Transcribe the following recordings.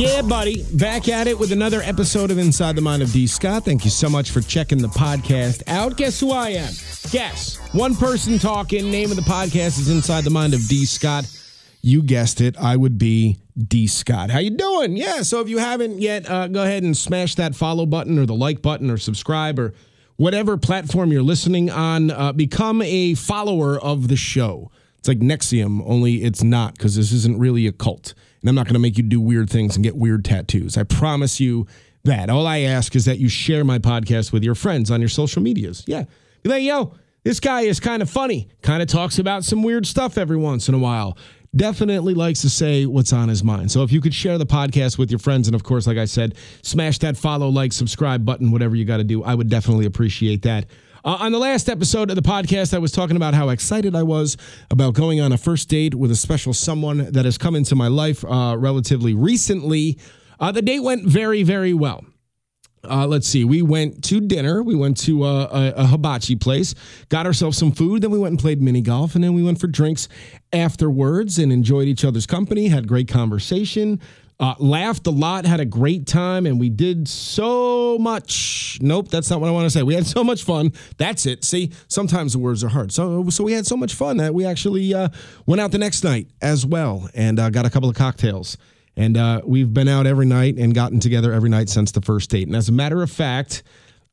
Yeah, buddy. Back at it with another episode of Inside the Mind of D. Scott. Thank you so much for checking the podcast out. Guess who I am? Guess. One person talking. Name of the podcast is Inside the Mind of D. Scott. You guessed it. I would be D. Scott. How you doing? Yeah. So if you haven't yet, uh, go ahead and smash that follow button or the like button or subscribe or whatever platform you're listening on. Uh, become a follower of the show. It's like NXIVM, only it's not because this isn't really a cult. And I'm not going to make you do weird things and get weird tattoos. I promise you that. All I ask is that you share my podcast with your friends on your social medias. Yeah. Be like, yo, this guy is kind of funny, kind of talks about some weird stuff every once in a while. Definitely likes to say what's on his mind. So if you could share the podcast with your friends, and of course, like I said, smash that follow, like, subscribe button, whatever you got to do, I would definitely appreciate that. Uh, on the last episode of the podcast, I was talking about how excited I was about going on a first date with a special someone that has come into my life uh, relatively recently. Uh, the date went very, very well. Uh, let's see. We went to dinner. We went to a, a, a, hibachi place, got ourselves some food. Then we went and played mini golf, and then we went for drinks afterwards and enjoyed each other's company. Had great conversation. Uh, laughed a lot, had a great time, and we did so much. Nope, that's not what I want to say. We had so much fun. That's it. See, sometimes the words are hard. So, so we had so much fun that we actually uh, went out the next night as well and uh, got a couple of cocktails. And uh, we've been out every night and gotten together every night since the first date. And as a matter of fact,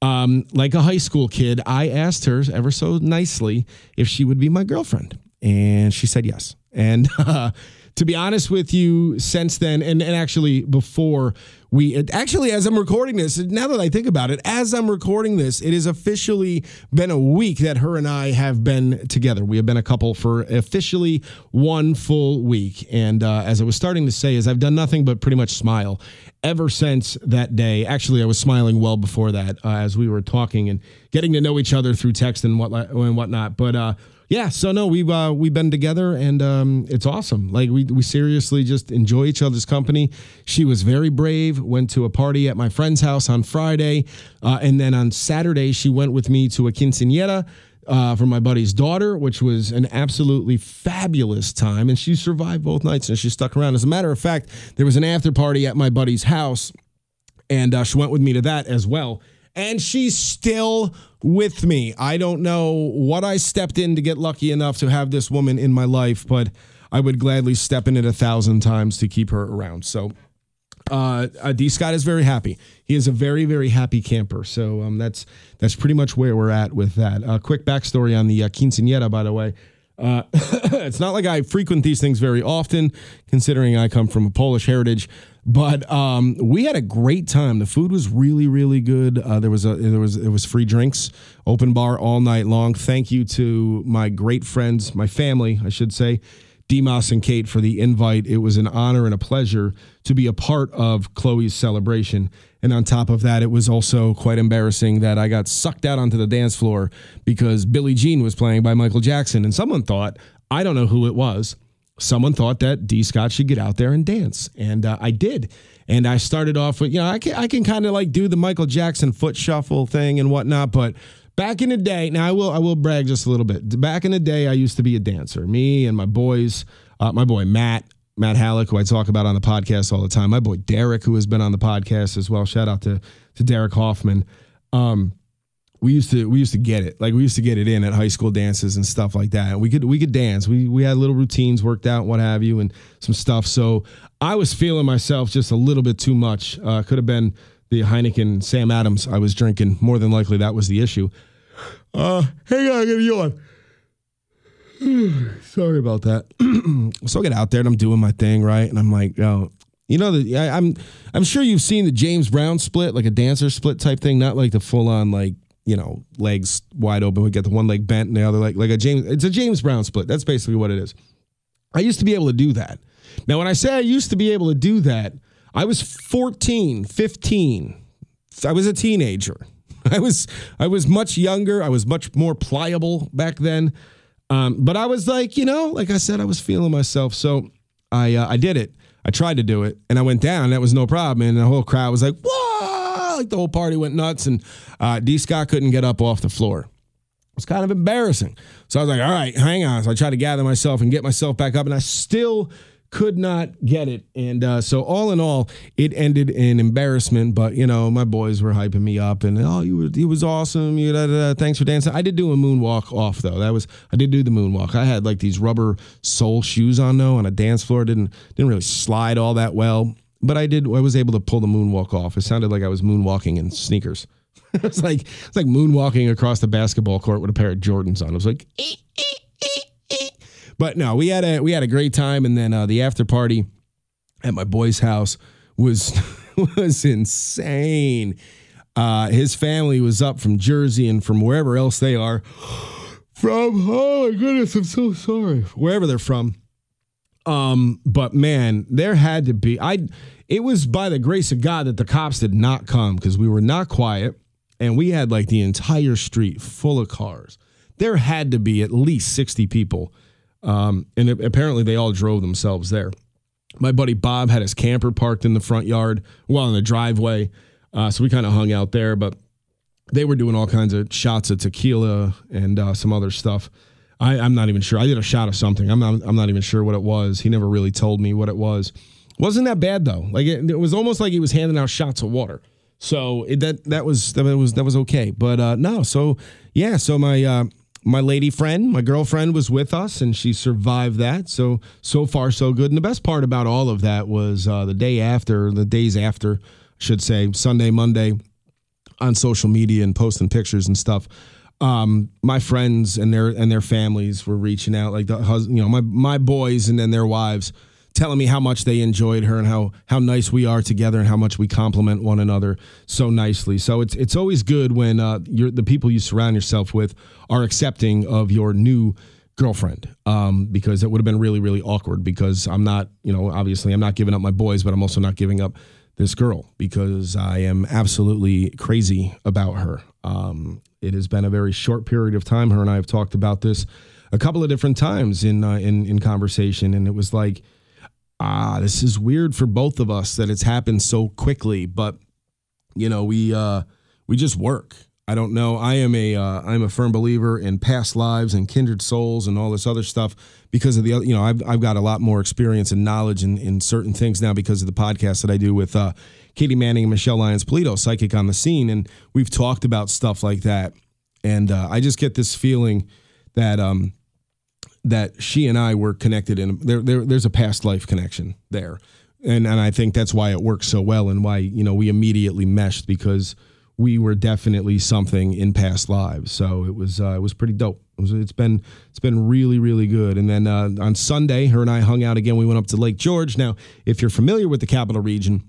um, like a high school kid, I asked her ever so nicely if she would be my girlfriend, and she said yes. And uh, to be honest with you, since then, and, and actually before we, actually, as I'm recording this, now that I think about it, as I'm recording this, it has officially been a week that her and I have been together. We have been a couple for officially one full week. And uh, as I was starting to say, is I've done nothing but pretty much smile ever since that day. Actually, I was smiling well before that uh, as we were talking and getting to know each other through text and what and whatnot. But uh, yeah, so no, we've uh, we've been together and um, it's awesome. Like we we seriously just enjoy each other's company. She was very brave. Went to a party at my friend's house on Friday, uh, and then on Saturday she went with me to a quinceanera. Uh, for my buddy's daughter, which was an absolutely fabulous time, and she survived both nights and she stuck around. As a matter of fact, there was an after party at my buddy's house, and uh, she went with me to that as well and she's still with me. I don't know what I stepped in to get lucky enough to have this woman in my life, but I would gladly step in it a thousand times to keep her around. So, uh, D. Scott is very happy. He is a very, very happy camper. So um, that's that's pretty much where we're at with that. A uh, quick backstory on the uh, quinceanera, by the way. Uh, it's not like I frequent these things very often, considering I come from a Polish heritage. But um, we had a great time. The food was really, really good. Uh, there was a there was it was free drinks, open bar all night long. Thank you to my great friends, my family, I should say, Demas and Kate for the invite. It was an honor and a pleasure to be a part of Chloe's celebration. And on top of that, it was also quite embarrassing that I got sucked out onto the dance floor because Billie Jean was playing by Michael Jackson, and someone thought I don't know who it was someone thought that D. Scott should get out there and dance, and uh, I did. And I started off with, you know, I can I can kind of like do the Michael Jackson foot shuffle thing and whatnot, but back in the day, now I will I will brag just a little bit. Back in the day, I used to be a dancer. Me and my boys, uh, my boy Matt. Matt Halleck, who I talk about on the podcast all the time. My boy Derek, who has been on the podcast as well. Shout out to to Derek Hoffman. Um, we used to we used to get it like we used to get it in at high school dances and stuff like that and we could we could dance we we had little routines worked out what have you and some stuff so i was feeling myself just a little bit too much uh, could have been the heineken sam adams i was drinking more than likely that was the issue uh hang on give you one sorry about that so i get out there and i'm doing my thing right and i'm like yo you know the I, I'm I'm sure you've seen the James Brown split, like a dancer split type thing, not like the full on like you know, legs wide open. We get the one leg bent and the other leg like a James. It's a James Brown split. That's basically what it is. I used to be able to do that. Now, when I say I used to be able to do that, I was 14, 15, I was a teenager. I was I was much younger. I was much more pliable back then. Um, but I was like, you know, like I said, I was feeling myself. So I uh, I did it. I tried to do it, and I went down. That was no problem. And the whole crowd was like, "Whoa!" Like the whole party went nuts, and uh, D. Scott couldn't get up off the floor. It was kind of embarrassing. So I was like, "All right, hang on." So I tried to gather myself and get myself back up, and I still could not get it. And uh, so, all in all, it ended in embarrassment. But you know, my boys were hyping me up, and oh, you were, he was awesome. You da, da, da, thanks for dancing. I did do a moonwalk off though. That was I did do the moonwalk. I had like these rubber sole shoes on though on a dance floor. Didn't didn't really slide all that well, but I did. I was able to pull the moonwalk off. It sounded like I was moonwalking in sneakers. it's like it's like moonwalking across the basketball court with a pair of Jordans on. It was like. Eh, eh, but no, we had a we had a great time, and then uh, the after party at my boy's house was was insane. Uh, his family was up from Jersey and from wherever else they are. From oh my goodness, I'm so sorry. Wherever they're from. Um, but man, there had to be I it was by the grace of God that the cops did not come because we were not quiet and we had like the entire street full of cars. There had to be at least 60 people um, and apparently they all drove themselves there. My buddy Bob had his camper parked in the front yard, well, in the driveway. Uh, so we kind of hung out there, but they were doing all kinds of shots of tequila and uh, some other stuff. I, am not even sure. I did a shot of something. I'm not. I'm not even sure what it was. He never really told me what it was. Wasn't that bad though? Like it, it was almost like he was handing out shots of water. So it, that that was that was that was okay. But uh, no. So yeah. So my uh, my lady friend, my girlfriend was with us and she survived that. So, so far, so good. And the best part about all of that was uh, the day after, the days after, I should say, Sunday, Monday, on social media and posting pictures and stuff. Um, my friends and their and their families were reaching out, like the husband, you know, my my boys and then their wives telling me how much they enjoyed her and how how nice we are together and how much we compliment one another so nicely. So it's it's always good when uh, the people you surround yourself with are accepting of your new girlfriend um, because it would have been really really awkward because I'm not you know obviously I'm not giving up my boys but I'm also not giving up this girl because I am absolutely crazy about her. Um, it has been a very short period of time. Her and I have talked about this a couple of different times in uh, in in conversation, and it was like ah, this is weird for both of us that it's happened so quickly, but you know, we uh we just work. I don't know. I am a uh, I'm a firm believer in past lives and kindred souls and all this other stuff because of the you know I've I've got a lot more experience and knowledge in, in certain things now because of the podcast that I do with uh, Katie Manning and Michelle Lyons Polito, psychic on the scene, and we've talked about stuff like that, and uh, I just get this feeling that um that she and I were connected in there, there there's a past life connection there. And and I think that's why it works so well and why, you know, we immediately meshed because we were definitely something in past lives. So it was uh, it was pretty dope. It was, it's been it's been really really good. And then uh, on Sunday, her and I hung out again. We went up to Lake George. Now, if you're familiar with the capital region,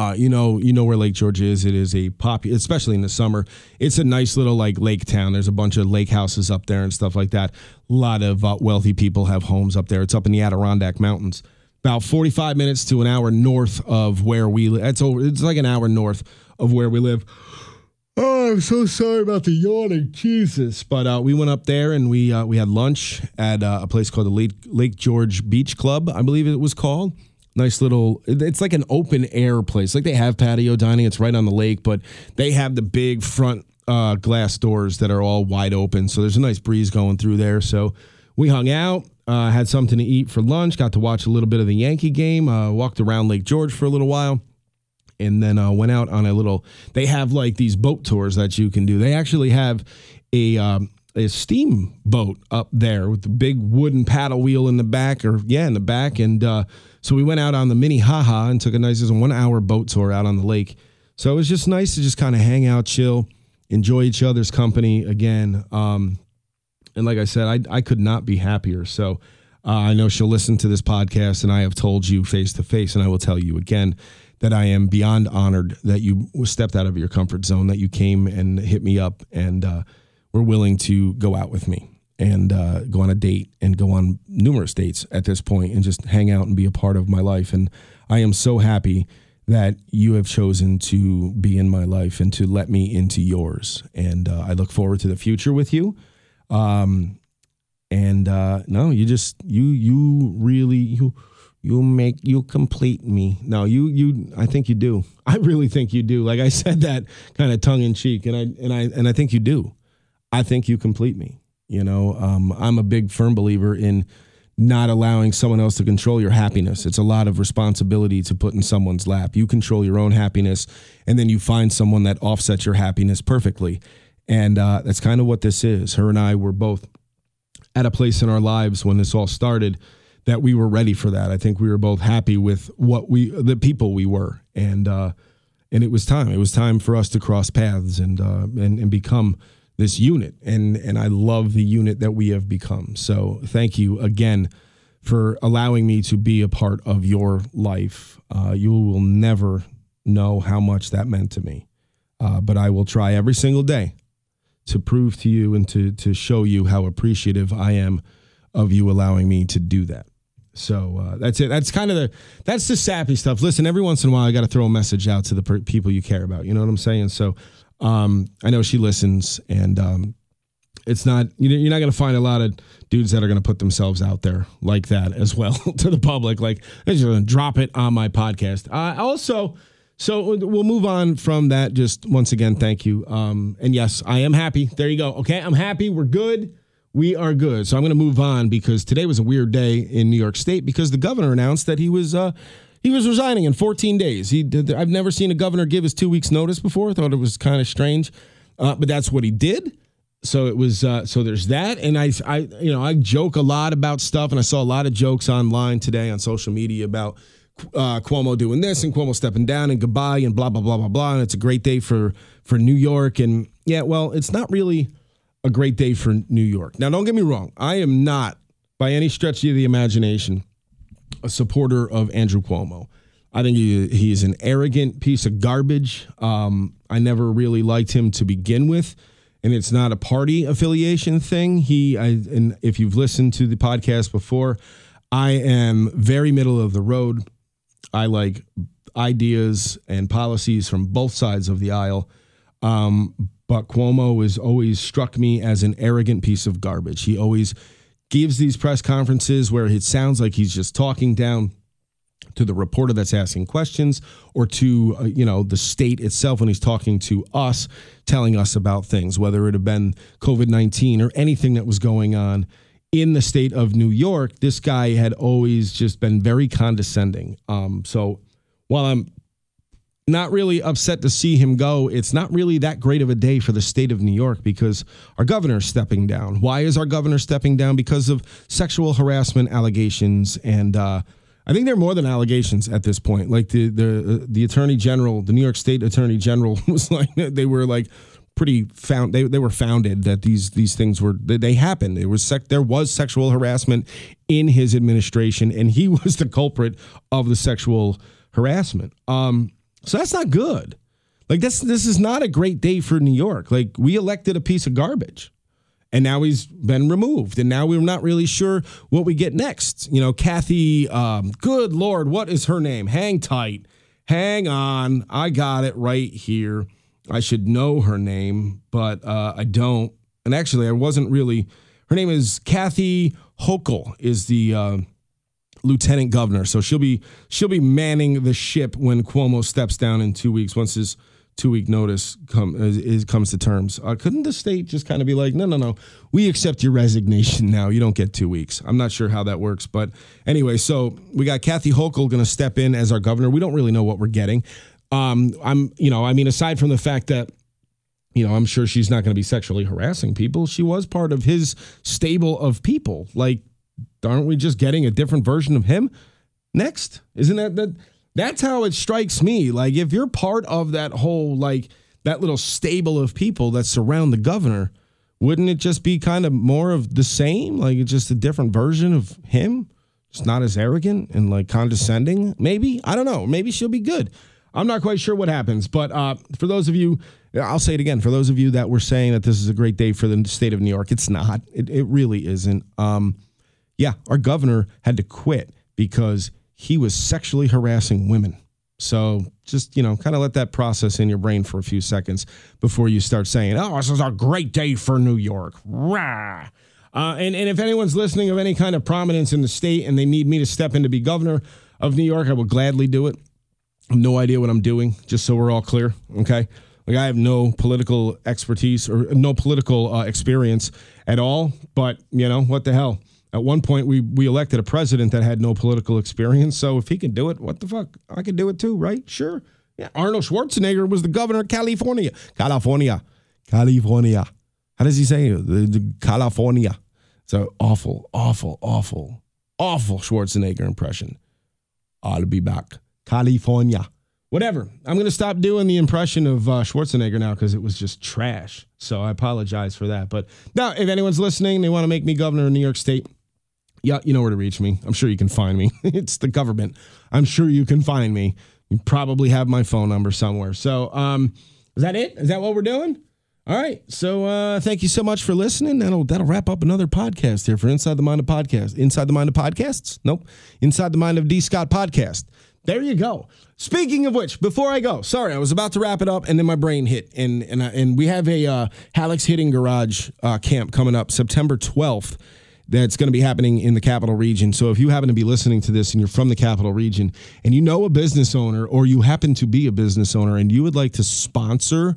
uh, you know, you know where Lake George is. It is a popular, especially in the summer. It's a nice little like lake town. There's a bunch of lake houses up there and stuff like that. A lot of uh, wealthy people have homes up there. It's up in the Adirondack Mountains, about 45 minutes to an hour north of where we. It's over. It's like an hour north of where we live. Oh, I'm so sorry about the yawning, Jesus! But uh, we went up there and we uh, we had lunch at uh, a place called the Lake, Lake George Beach Club, I believe it was called nice little it's like an open air place. Like they have patio dining it's right on the lake but they have the big front uh, glass doors that are all wide open. So there's a nice breeze going through there. So we hung out uh, had something to eat for lunch got to watch a little bit of the yankee game uh, walked around lake george for a little while and then uh, went out on a little they have like these boat tours that you can do. They actually have a um, a steam boat up there with the big wooden paddle wheel in the back or yeah in the back and uh, so we went out on the Minnehaha and took a nice one hour boat tour out on the lake. So it was just nice to just kind of hang out, chill, enjoy each other's company again. Um, and like I said, I, I could not be happier. So uh, I know she'll listen to this podcast, and I have told you face to face, and I will tell you again that I am beyond honored that you stepped out of your comfort zone, that you came and hit me up and uh, were willing to go out with me and uh, go on a date and go on numerous dates at this point and just hang out and be a part of my life. And I am so happy that you have chosen to be in my life and to let me into yours. And uh, I look forward to the future with you. Um, and uh, no, you just you you really you you make you complete me. No, you you I think you do. I really think you do. Like I said that kind of tongue in cheek, and I and I and I think you do. I think you complete me. You know, um, I'm a big firm believer in not allowing someone else to control your happiness. It's a lot of responsibility to put in someone's lap. You control your own happiness, and then you find someone that offsets your happiness perfectly. And uh, that's kind of what this is. Her and I were both at a place in our lives when this all started that we were ready for that. I think we were both happy with what we, the people we were, and uh, and it was time. It was time for us to cross paths and uh, and and become this unit and and I love the unit that we have become. So thank you again for allowing me to be a part of your life. Uh, you will never know how much that meant to me, uh, but I will try every single day to prove to you and to to show you how appreciative I am of you allowing me to do that. So uh, that's it. That's kind of the that's the sappy stuff. Listen, every once in a while, I got to throw a message out to the per- people you care about. You know what I'm saying? So um, I know she listens, and um, it's not you're not going to find a lot of dudes that are going to put themselves out there like that as well to the public. Like they're just going to drop it on my podcast. Uh, also, so we'll move on from that. Just once again, thank you. Um, and yes, I am happy. There you go. Okay, I'm happy. We're good. We are good. So I'm going to move on because today was a weird day in New York State because the governor announced that he was uh, he was resigning in 14 days. He did, I've never seen a governor give his two weeks notice before. I thought it was kind of strange, uh, but that's what he did. So it was. Uh, so there's that, and I, I, you know, I joke a lot about stuff, and I saw a lot of jokes online today on social media about uh, Cuomo doing this and Cuomo stepping down and goodbye and blah blah blah blah blah. And it's a great day for for New York, and yeah, well, it's not really a great day for New York. Now, don't get me wrong. I am not by any stretch of the imagination a supporter of Andrew Cuomo. I think he he's an arrogant piece of garbage. Um, I never really liked him to begin with, and it's not a party affiliation thing. He, I, and if you've listened to the podcast before, I am very middle of the road. I like ideas and policies from both sides of the aisle. Um, but Cuomo has always struck me as an arrogant piece of garbage. He always gives these press conferences where it sounds like he's just talking down to the reporter that's asking questions or to uh, you know the state itself when he's talking to us telling us about things whether it had been covid-19 or anything that was going on in the state of new york this guy had always just been very condescending. Um, so while i'm not really upset to see him go. It's not really that great of a day for the state of New York because our governor is stepping down. Why is our governor stepping down? Because of sexual harassment allegations, and uh, I think they're more than allegations at this point. Like the the the attorney general, the New York State attorney general was like they were like pretty found they, they were founded that these these things were they, they happened there was sec, there was sexual harassment in his administration and he was the culprit of the sexual harassment um so that's not good. Like this this is not a great day for New York. Like we elected a piece of garbage. And now he's been removed. And now we're not really sure what we get next. You know, Kathy, um, good Lord, what is her name? Hang tight. Hang on. I got it right here. I should know her name, but uh, I don't. And actually, I wasn't really. Her name is Kathy Hochul, is the uh, lieutenant governor. So she'll be she'll be manning the ship when Cuomo steps down in two weeks. Once his two week notice come is, is comes to terms. Uh, couldn't the state just kind of be like, no, no, no, we accept your resignation now. You don't get two weeks. I'm not sure how that works, but anyway, so we got Kathy Hochul going to step in as our governor. We don't really know what we're getting. Um, I'm, you know, I mean, aside from the fact that you know, I'm sure she's not going to be sexually harassing people. She was part of his stable of people. Like aren't we just getting a different version of him next? Isn't that that that's how it strikes me. Like if you're part of that whole like that little stable of people that surround the governor, wouldn't it just be kind of more of the same? Like it's just a different version of him? It's not as arrogant and like condescending, maybe? I don't know. Maybe she'll be good. I'm not quite sure what happens, but uh, for those of you, I'll say it again. For those of you that were saying that this is a great day for the state of New York, it's not. It, it really isn't. Um, yeah, our governor had to quit because he was sexually harassing women. So just, you know, kind of let that process in your brain for a few seconds before you start saying, oh, this is a great day for New York. Rah. Uh, and, and if anyone's listening of any kind of prominence in the state and they need me to step in to be governor of New York, I will gladly do it. I have no idea what I'm doing, just so we're all clear. Okay. Like I have no political expertise or no political uh, experience at all. But, you know, what the hell? At one point, we we elected a president that had no political experience. So if he can do it, what the fuck? I can do it too, right? Sure. Yeah. Arnold Schwarzenegger was the governor of California. California. California. How does he say it? The, the California. An awful, awful, awful, awful Schwarzenegger impression. I'll be back. California. Whatever. I'm going to stop doing the impression of uh, Schwarzenegger now because it was just trash. So I apologize for that. But now, if anyone's listening, they want to make me governor of New York State, yeah, you know where to reach me. I'm sure you can find me. it's the government. I'm sure you can find me. You probably have my phone number somewhere. So, um, is that it? Is that what we're doing? All right. So, uh, thank you so much for listening. That'll that'll wrap up another podcast here for Inside the Mind of Podcast. Inside the Mind of Podcasts? Nope. Inside the Mind of D. Scott Podcast. There you go. Speaking of which, before I go, sorry, I was about to wrap it up, and then my brain hit, and and and we have a uh, Halleck's Hitting Garage uh, camp coming up September twelfth that's going to be happening in the capital region. So if you happen to be listening to this and you're from the capital region and you know a business owner or you happen to be a business owner and you would like to sponsor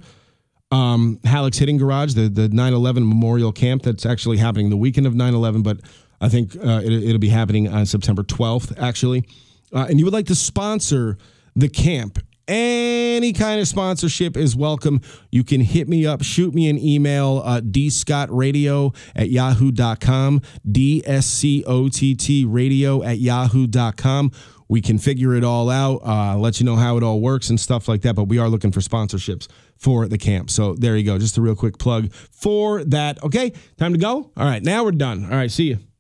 um, Halleck's Hitting Garage, the, the 9-11 Memorial Camp that's actually happening the weekend of 9-11, but I think uh, it, it'll be happening on September 12th, actually. Uh, and you would like to sponsor the camp any kind of sponsorship is welcome. You can hit me up, shoot me an email, uh, dscottradio at yahoo.com, D-S-C-O-T-T radio at yahoo.com. We can figure it all out, uh, let you know how it all works and stuff like that. But we are looking for sponsorships for the camp. So there you go. Just a real quick plug for that. Okay, time to go. All right, now we're done. All right, see you.